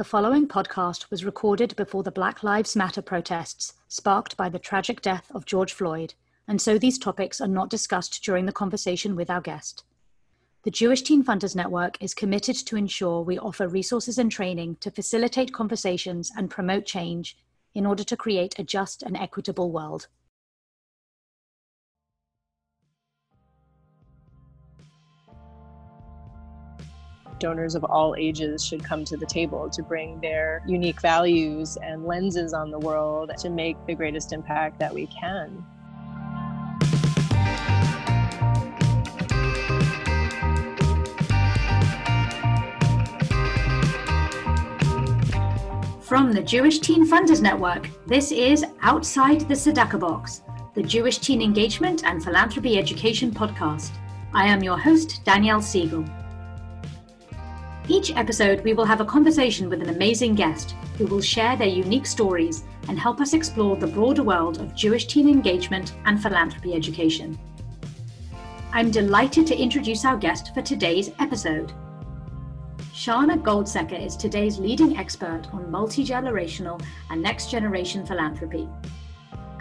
The following podcast was recorded before the Black Lives Matter protests sparked by the tragic death of George Floyd, and so these topics are not discussed during the conversation with our guest. The Jewish Teen Funders Network is committed to ensure we offer resources and training to facilitate conversations and promote change in order to create a just and equitable world. Donors of all ages should come to the table to bring their unique values and lenses on the world to make the greatest impact that we can. From the Jewish Teen Funders Network, this is Outside the Tzedakah Box, the Jewish Teen Engagement and Philanthropy Education podcast. I am your host, Danielle Siegel. Each episode, we will have a conversation with an amazing guest who will share their unique stories and help us explore the broader world of Jewish teen engagement and philanthropy education. I'm delighted to introduce our guest for today's episode. Sharna Goldseker is today's leading expert on multi generational and next generation philanthropy.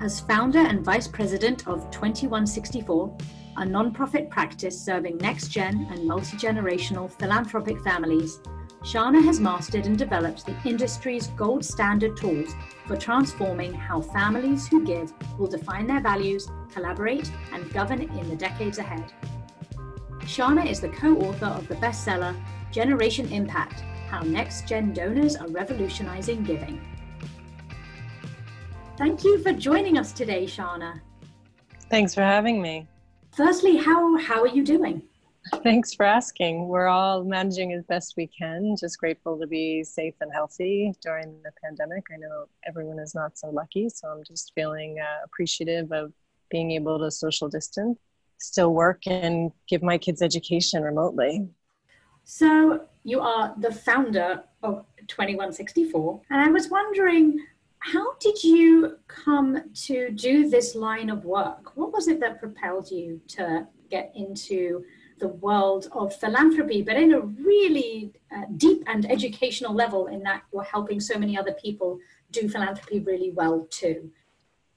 As founder and vice president of 2164, a nonprofit practice serving next gen and multi generational philanthropic families, Sharna has mastered and developed the industry's gold standard tools for transforming how families who give will define their values, collaborate, and govern in the decades ahead. Sharna is the co author of the bestseller Generation Impact How Next Gen Donors Are Revolutionizing Giving. Thank you for joining us today, Sharna. Thanks for having me firstly, how, how are you doing? Thanks for asking. We're all managing as best we can. Just grateful to be safe and healthy during the pandemic. I know everyone is not so lucky, so I'm just feeling uh, appreciative of being able to social distance, still work, and give my kids education remotely. So, you are the founder of 2164, and I was wondering how did you come to do this line of work? What was it that propelled you to get into the world of philanthropy, but in a really uh, deep and educational level, in that you're helping so many other people do philanthropy really well too?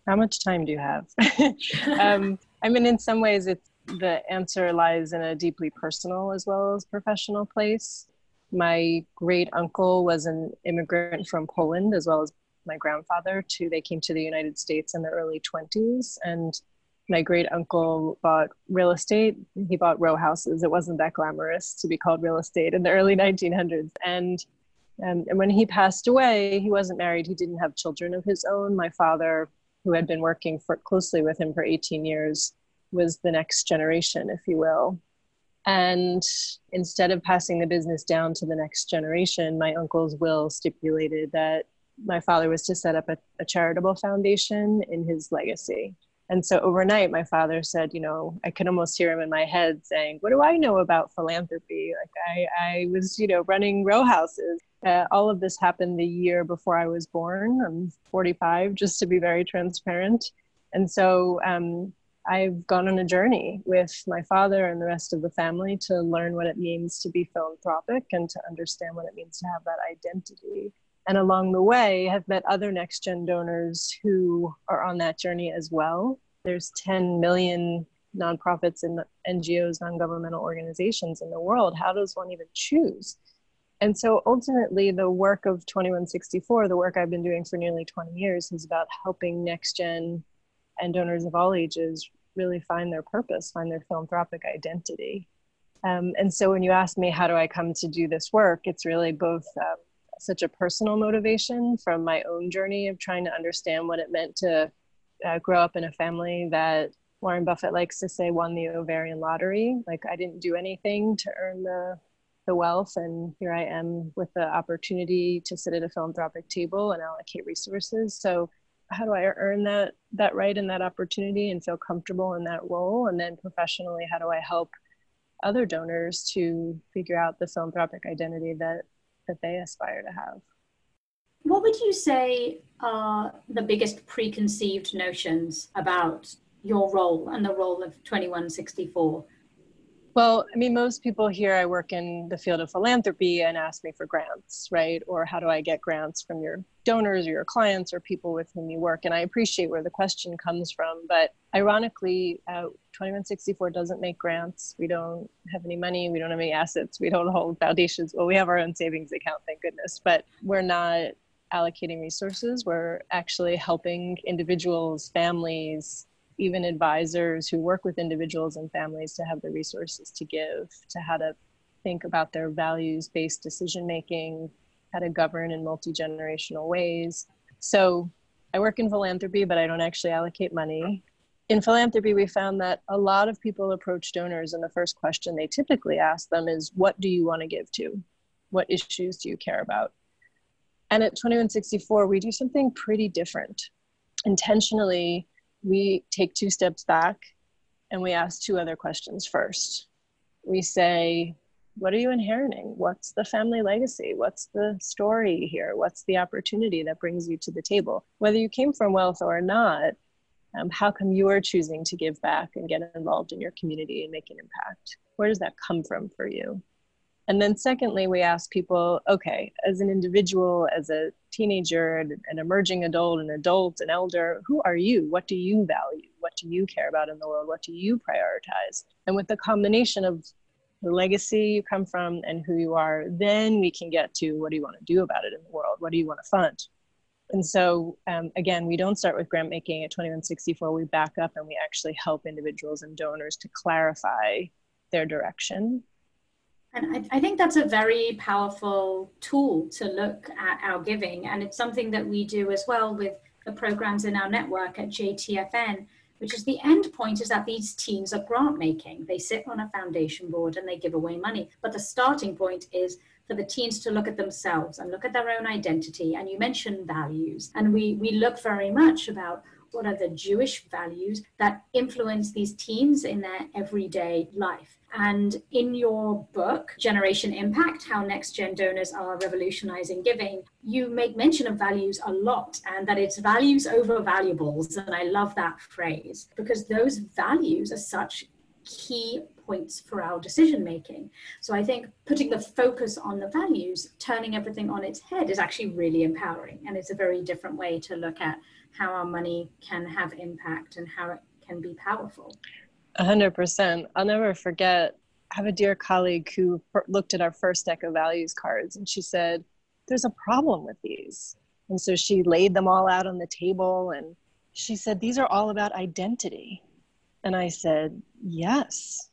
How much time do you have? um, I mean, in some ways, it's the answer lies in a deeply personal as well as professional place. My great uncle was an immigrant from Poland as well as my grandfather to they came to the United States in the early 20s and my great uncle bought real estate. He bought row houses. It wasn't that glamorous to be called real estate in the early 1900s. And, um, and when he passed away, he wasn't married. He didn't have children of his own. My father, who had been working for, closely with him for 18 years, was the next generation, if you will. And instead of passing the business down to the next generation, my uncle's will stipulated that my father was to set up a, a charitable foundation in his legacy. And so overnight, my father said, you know, I could almost hear him in my head saying, "What do I know about philanthropy? Like I, I was, you know, running row houses. Uh, all of this happened the year before I was born. I'm 45, just to be very transparent. And so um, I've gone on a journey with my father and the rest of the family to learn what it means to be philanthropic and to understand what it means to have that identity and along the way have met other next gen donors who are on that journey as well. There's 10 million nonprofits and ngos non-governmental organizations in the world. How does one even choose? And so ultimately the work of 2164 the work i've been doing for nearly 20 years is about helping next gen and donors of all ages really find their purpose find their philanthropic identity. Um, and so when you ask me how do i come to do this work? It's really both um, such a personal motivation from my own journey of trying to understand what it meant to uh, grow up in a family that Warren Buffett likes to say won the ovarian lottery. Like I didn't do anything to earn the the wealth, and here I am with the opportunity to sit at a philanthropic table and allocate resources. So how do I earn that that right and that opportunity and feel comfortable in that role? And then professionally, how do I help other donors to figure out the philanthropic identity that that they aspire to have. What would you say are the biggest preconceived notions about your role and the role of 2164? Well, I mean, most people here, I work in the field of philanthropy and ask me for grants, right? Or how do I get grants from your donors or your clients or people with whom you work? And I appreciate where the question comes from. But ironically, uh, 2164 doesn't make grants. We don't have any money. We don't have any assets. We don't hold foundations. Well, we have our own savings account, thank goodness. But we're not allocating resources. We're actually helping individuals, families, even advisors who work with individuals and families to have the resources to give to how to think about their values based decision making, how to govern in multi generational ways. So I work in philanthropy, but I don't actually allocate money. In philanthropy, we found that a lot of people approach donors, and the first question they typically ask them is, What do you want to give to? What issues do you care about? And at 2164, we do something pretty different. Intentionally, we take two steps back and we ask two other questions first. We say, what are you inheriting? What's the family legacy? What's the story here? What's the opportunity that brings you to the table? Whether you came from wealth or not, um, how come you are choosing to give back and get involved in your community and make an impact? Where does that come from for you? And then, secondly, we ask people okay, as an individual, as a teenager, an, emerging adult, an adult, an elder, who are you? What do you value? What do you care about in the world? What do you prioritize? And with the combination of the legacy you come from and who you are, then we can get to what do you want to do about it in the world? What do you want to fund? And so, um, again, we don't start with grant making at 2164. We back up and we actually help individuals and donors to clarify their direction and I, I, think that's a very powerful tool to look at our giving. And it's something that we do as well with the programs in our network at JTFN, which is the end point is that these teams are grant making. They sit on a foundation board and they give away money. But the starting point is for the teens to look at themselves and look at their own identity. And you mentioned values. And we, we look very much about what are the Jewish values that influence these teens in their everyday life. And in your book, Generation Impact How Next Gen Donors Are Revolutionizing Giving, you make mention of values a lot and that it's values over valuables. And I love that phrase because those values are such key points for our decision making. So I think putting the focus on the values, turning everything on its head is actually really empowering. And it's a very different way to look at how our money can have impact and how it can be powerful. A hundred percent. I'll never forget. I have a dear colleague who looked at our first deck of values cards and she said, There's a problem with these. And so she laid them all out on the table and she said, These are all about identity. And I said, Yes,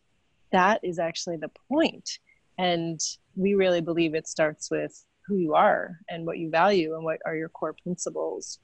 that is actually the point. And we really believe it starts with who you are and what you value and what are your core principles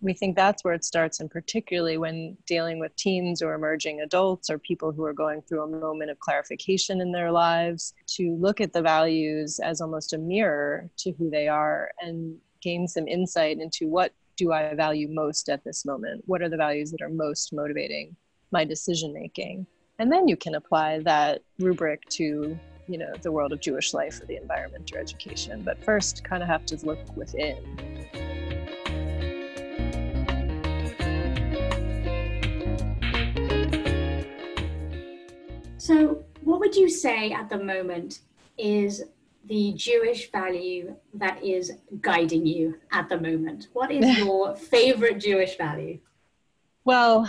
we think that's where it starts, and particularly when dealing with teens or emerging adults or people who are going through a moment of clarification in their lives, to look at the values as almost a mirror to who they are and gain some insight into what do I value most at this moment? What are the values that are most motivating my decision making? And then you can apply that rubric to you know the world of Jewish life or the environment or education. But first, kind of have to look within. So, what would you say at the moment is the Jewish value that is guiding you at the moment? What is your favorite Jewish value? Well,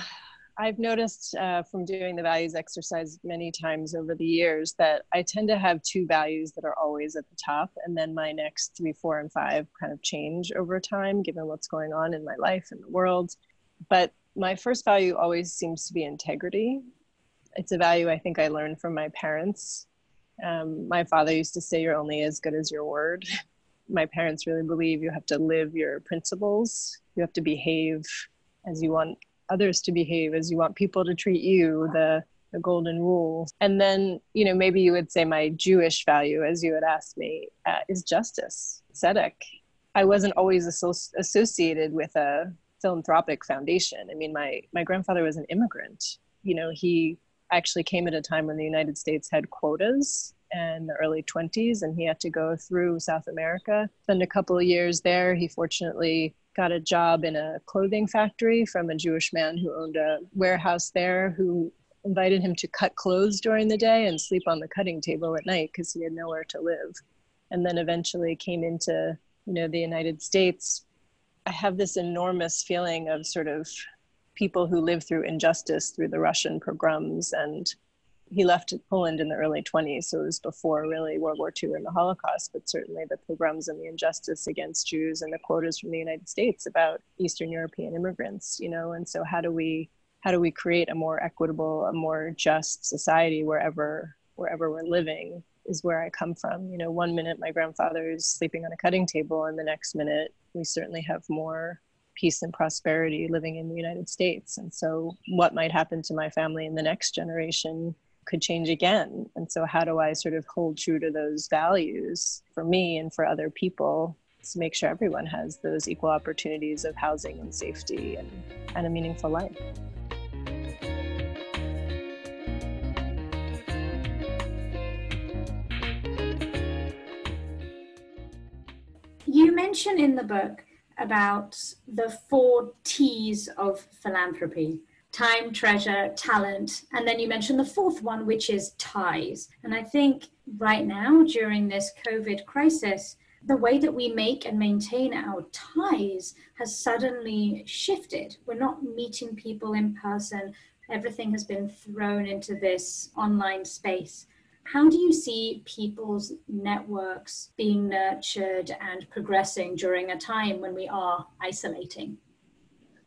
I've noticed uh, from doing the values exercise many times over the years that I tend to have two values that are always at the top, and then my next three, four, and five kind of change over time given what's going on in my life and the world. But my first value always seems to be integrity it's a value I think I learned from my parents. Um, my father used to say, You're only as good as your word. my parents really believe you have to live your principles, you have to behave as you want others to behave, as you want people to treat you, the, the golden rule. And then, you know, maybe you would say my Jewish value, as you had asked me, uh, is justice, tzedek. I wasn't always associated with a philanthropic foundation. I mean, my, my grandfather was an immigrant. You know, he actually came at a time when the United States had quotas in the early 20s and he had to go through South America. Spend a couple of years there. He fortunately got a job in a clothing factory from a Jewish man who owned a warehouse there who invited him to cut clothes during the day and sleep on the cutting table at night because he had nowhere to live. And then eventually came into, you know, the United States. I have this enormous feeling of sort of people who lived through injustice through the Russian pogroms and he left Poland in the early 20s, so it was before really World War II and the Holocaust, but certainly the pogroms and the injustice against Jews and the quotas from the United States about Eastern European immigrants, you know, and so how do we how do we create a more equitable, a more just society wherever wherever we're living is where I come from. You know, one minute my grandfather is sleeping on a cutting table, and the next minute we certainly have more peace and prosperity living in the United States. And so, what might happen to my family in the next generation could change again. And so, how do I sort of hold true to those values for me and for other people to make sure everyone has those equal opportunities of housing and safety and, and a meaningful life? You mention in the book about the four T's of philanthropy time, treasure, talent. And then you mentioned the fourth one, which is ties. And I think right now, during this COVID crisis, the way that we make and maintain our ties has suddenly shifted. We're not meeting people in person, everything has been thrown into this online space. How do you see people's networks being nurtured and progressing during a time when we are isolating?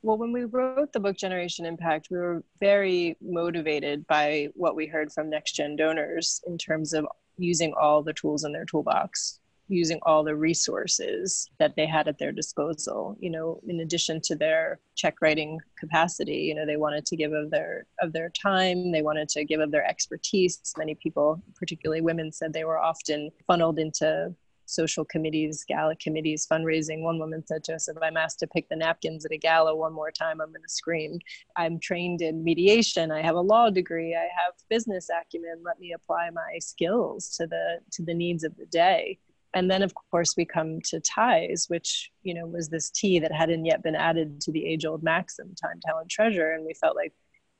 Well, when we wrote the book Generation Impact, we were very motivated by what we heard from next gen donors in terms of using all the tools in their toolbox using all the resources that they had at their disposal you know in addition to their check writing capacity you know they wanted to give of their of their time they wanted to give of their expertise many people particularly women said they were often funneled into social committees, gala committees, fundraising. One woman said to us, if I'm asked to pick the napkins at a gala one more time, I'm going to scream. I'm trained in mediation. I have a law degree. I have business acumen. Let me apply my skills to the to the needs of the day. And then, of course, we come to ties, which you know was this tea that hadn't yet been added to the age-old maxim, time, talent, treasure. And we felt like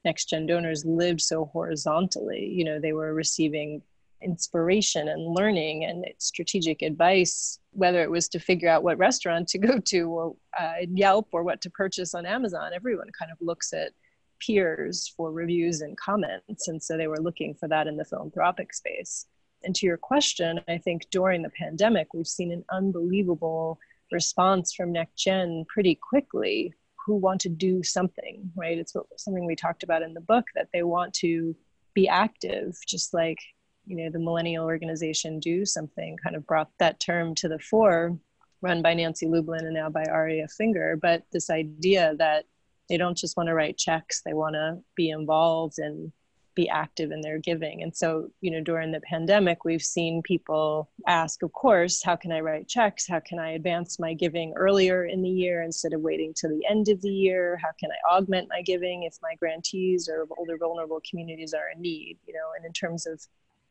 next gen donors lived so horizontally. You know, they were receiving inspiration and learning and strategic advice, whether it was to figure out what restaurant to go to or uh, Yelp or what to purchase on Amazon, everyone kind of looks at peers for reviews and comments. And so they were looking for that in the philanthropic space. And to your question, I think during the pandemic, we've seen an unbelievable response from Next Gen pretty quickly who want to do something, right? It's something we talked about in the book that they want to be active, just like you know the millennial organization do something kind of brought that term to the fore run by nancy lublin and now by aria finger but this idea that they don't just want to write checks they want to be involved and be active in their giving and so you know during the pandemic we've seen people ask of course how can i write checks how can i advance my giving earlier in the year instead of waiting till the end of the year how can i augment my giving if my grantees or older vulnerable communities are in need you know and in terms of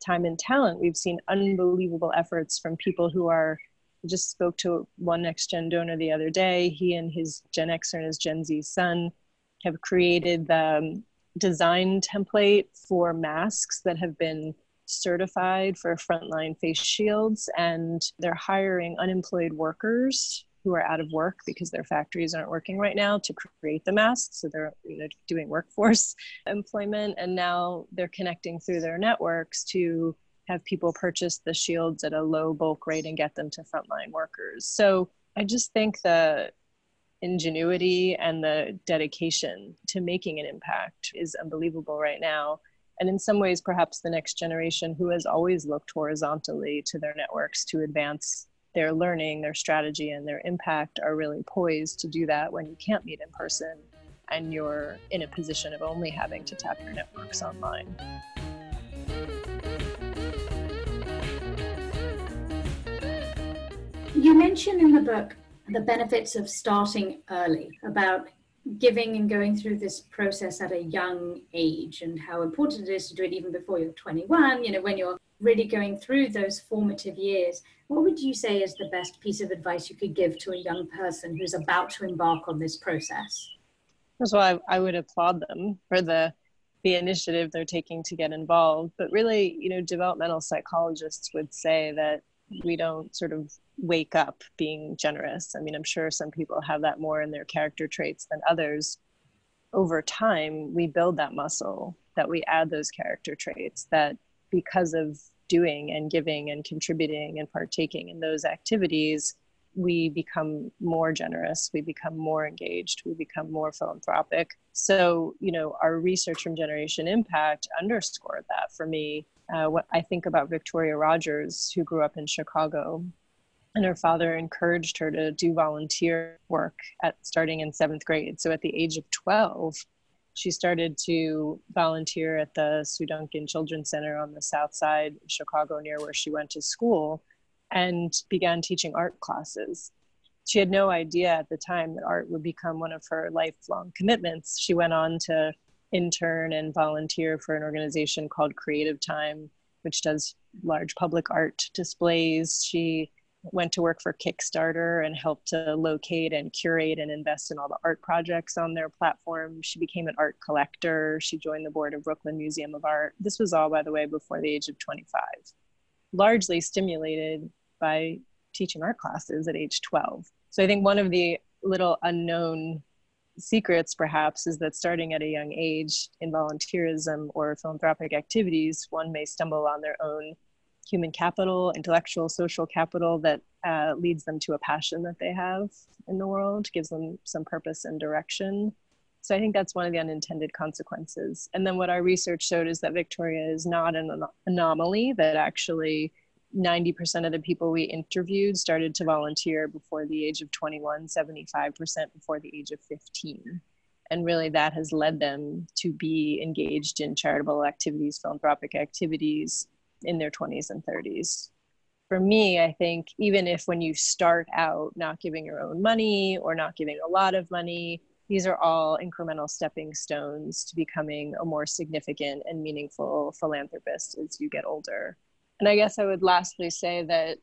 time and talent, we've seen unbelievable efforts from people who are. Just spoke to one next gen donor the other day. He and his Gen Xer and his Gen Z son have created the um, design template for masks that have been certified for frontline face shields, and they're hiring unemployed workers who are out of work because their factories aren't working right now to create the masks. So they're you know, doing workforce employment, and now they're connecting through their networks to have people purchase the shields at a low bulk rate and get them to frontline workers. So I just think the ingenuity and the dedication to making an impact is unbelievable right now. And in some ways, perhaps the next generation who has always looked horizontally to their networks to advance their learning, their strategy, and their impact are really poised to do that when you can't meet in person and you're in a position of only having to tap your networks online. You mention in the book the benefits of starting early, about giving and going through this process at a young age, and how important it is to do it even before you're 21, you know, when you're really going through those formative years, what would you say is the best piece of advice you could give to a young person who's about to embark on this process? First of all, I, I would applaud them for the the initiative they're taking to get involved. But really, you know, developmental psychologists would say that we don't sort of wake up being generous. I mean, I'm sure some people have that more in their character traits than others. Over time, we build that muscle, that we add those character traits, that because of doing and giving and contributing and partaking in those activities, we become more generous, we become more engaged, we become more philanthropic. So, you know, our research from Generation Impact underscored that for me. Uh, what I think about Victoria Rogers, who grew up in Chicago, and her father encouraged her to do volunteer work at starting in seventh grade. So, at the age of 12, she started to volunteer at the Sue Duncan Children's Center on the south side of Chicago, near where she went to school and began teaching art classes. She had no idea at the time that art would become one of her lifelong commitments. She went on to intern and volunteer for an organization called Creative Time, which does large public art displays. She went to work for Kickstarter and helped to locate and curate and invest in all the art projects on their platform. She became an art collector. She joined the board of Brooklyn Museum of Art. This was all, by the way, before the age of 25. Largely stimulated by teaching art classes at age 12. So I think one of the little unknown secrets perhaps is that starting at a young age in volunteerism or philanthropic activities, one may stumble on their own human capital, intellectual, social capital that uh, leads them to a passion that they have in the world, gives them some purpose and direction. So I think that's one of the unintended consequences. And then what our research showed is that Victoria is not an anomaly, that actually 90% of the people we interviewed started to volunteer before the age of 21, 75% before the age of 15. And really, that has led them to be engaged in charitable activities, philanthropic activities in their 20s and 30s. For me, I think even if when you start out not giving your own money or not giving a lot of money, these are all incremental stepping stones to becoming a more significant and meaningful philanthropist as you get older. And I guess I would lastly say that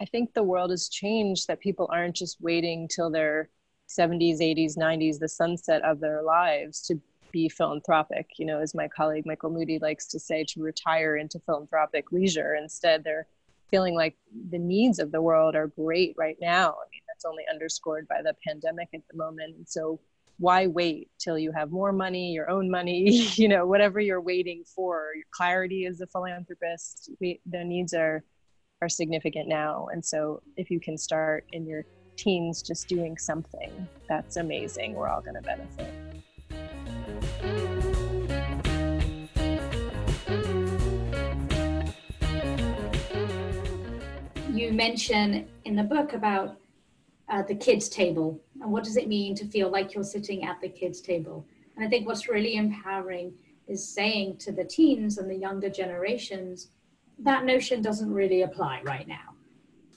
I think the world has changed, that people aren't just waiting till their 70s, 80s, 90s, the sunset of their lives to be philanthropic. You know, as my colleague Michael Moody likes to say, to retire into philanthropic leisure. Instead, they're feeling like the needs of the world are great right now. I mean, that's only underscored by the pandemic at the moment. And so why wait till you have more money, your own money, you know, whatever you're waiting for. Your clarity as a philanthropist, we, the needs are are significant now. And so if you can start in your teens just doing something, that's amazing. We're all going to benefit. You mention in the book about uh, the kids table. And what does it mean to feel like you're sitting at the kids table? And i think what's really empowering is saying to the teens and the younger generations that notion doesn't really apply right now.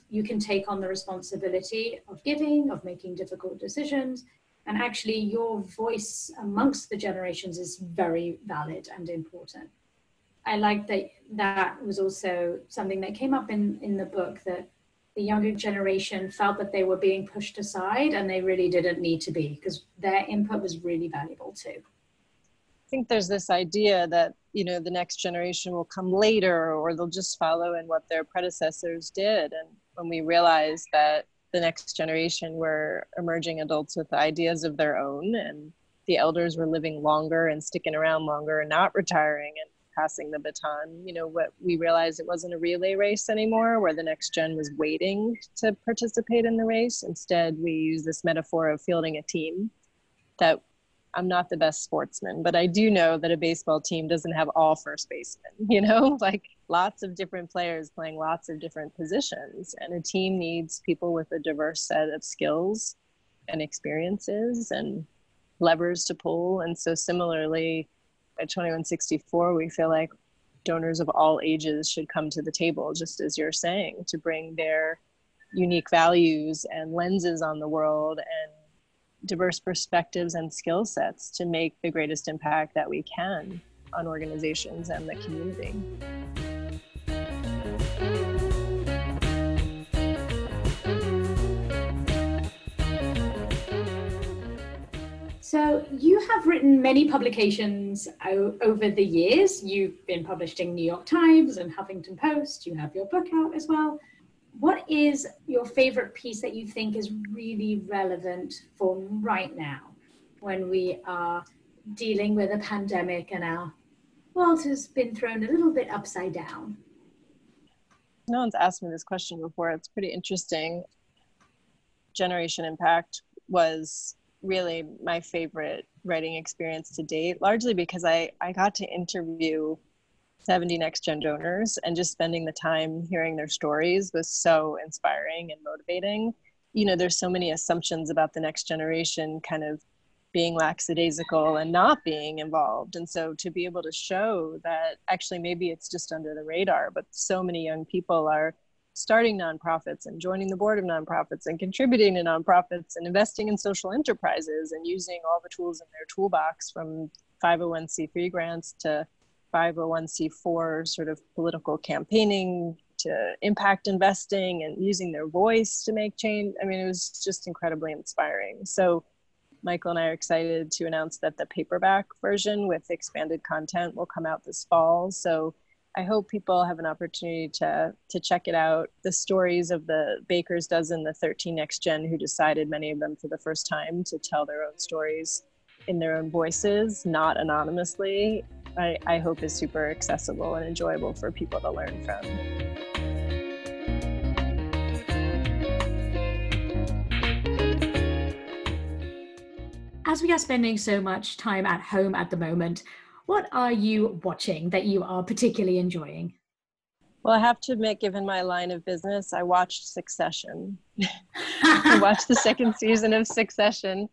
You can take on the responsibility of giving of making difficult decisions. And actually your voice amongst the generations is very valid and important. I like that that was also something that came up in in the book that the younger generation felt that they were being pushed aside and they really didn't need to be because their input was really valuable too. I think there's this idea that you know the next generation will come later or they'll just follow in what their predecessors did and when we realize that the next generation were emerging adults with ideas of their own and the elders were living longer and sticking around longer and not retiring and passing the baton. You know, what we realized it wasn't a relay race anymore where the next gen was waiting to participate in the race. Instead, we use this metaphor of fielding a team that I'm not the best sportsman, but I do know that a baseball team doesn't have all first basemen, you know, like lots of different players playing lots of different positions. And a team needs people with a diverse set of skills and experiences and levers to pull. And so, similarly, at 2164, we feel like donors of all ages should come to the table, just as you're saying, to bring their unique values and lenses on the world and diverse perspectives and skill sets to make the greatest impact that we can on organizations and the community. So, you have written many publications o- over the years. You've been published in New York Times and Huffington Post. You have your book out as well. What is your favorite piece that you think is really relevant for right now when we are dealing with a pandemic and our world has been thrown a little bit upside down? No one's asked me this question before. It's pretty interesting. Generation Impact was really my favorite writing experience to date, largely because I, I got to interview 70 next gen donors and just spending the time hearing their stories was so inspiring and motivating. You know there's so many assumptions about the next generation kind of being lackadaisical and not being involved. And so to be able to show that actually maybe it's just under the radar but so many young people are starting nonprofits and joining the board of nonprofits and contributing to nonprofits and investing in social enterprises and using all the tools in their toolbox from 501c3 grants to 501c4 sort of political campaigning to impact investing and using their voice to make change. I mean, it was just incredibly inspiring. So, Michael and I are excited to announce that the paperback version with expanded content will come out this fall. So, I hope people have an opportunity to to check it out. The stories of the Baker's Dozen, the 13 next gen who decided, many of them for the first time, to tell their own stories in their own voices, not anonymously, I, I hope is super accessible and enjoyable for people to learn from. As we are spending so much time at home at the moment, what are you watching that you are particularly enjoying? Well, I have to admit, given my line of business, I watched Succession. I watched the second season of Succession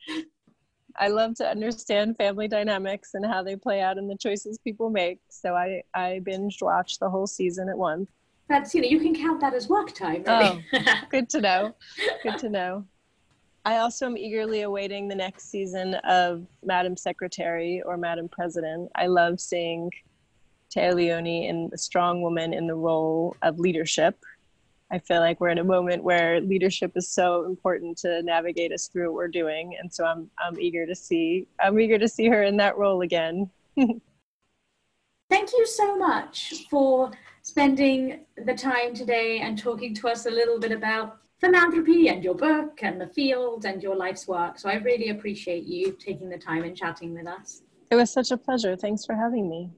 I love to understand family dynamics and how they play out and the choices people make. So I I binge watched the whole season at once. That's you know you can count that as work time. Really. Oh, good to know. Good to know. I also am eagerly awaiting the next season of Madam Secretary or Madam President. I love seeing Téa Leoni in the strong woman in the role of leadership I feel like we're in a moment where leadership is so important to navigate us through what we're doing, and so I'm I'm eager to see I'm eager to see her in that role again. Thank you so much for spending the time today and talking to us a little bit about philanthropy and your book and the field and your life's work. So I really appreciate you taking the time and chatting with us. It was such a pleasure. Thanks for having me.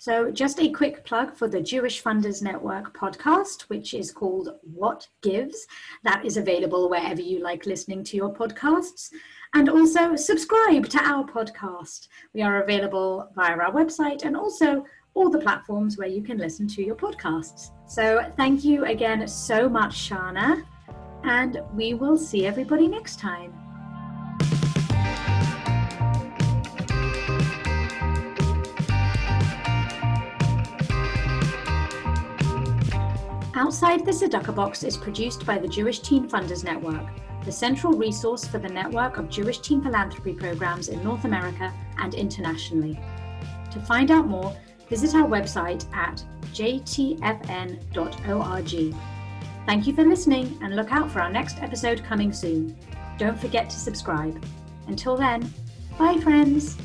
So, just a quick plug for the Jewish Funders Network podcast, which is called What Gives. That is available wherever you like listening to your podcasts. And also subscribe to our podcast. We are available via our website and also all the platforms where you can listen to your podcasts. So, thank you again so much, Sharna. And we will see everybody next time. Outside the Tzedakah Box is produced by the Jewish Teen Funders Network, the central resource for the network of Jewish teen philanthropy programs in North America and internationally. To find out more, visit our website at jtfn.org. Thank you for listening and look out for our next episode coming soon. Don't forget to subscribe. Until then, bye, friends.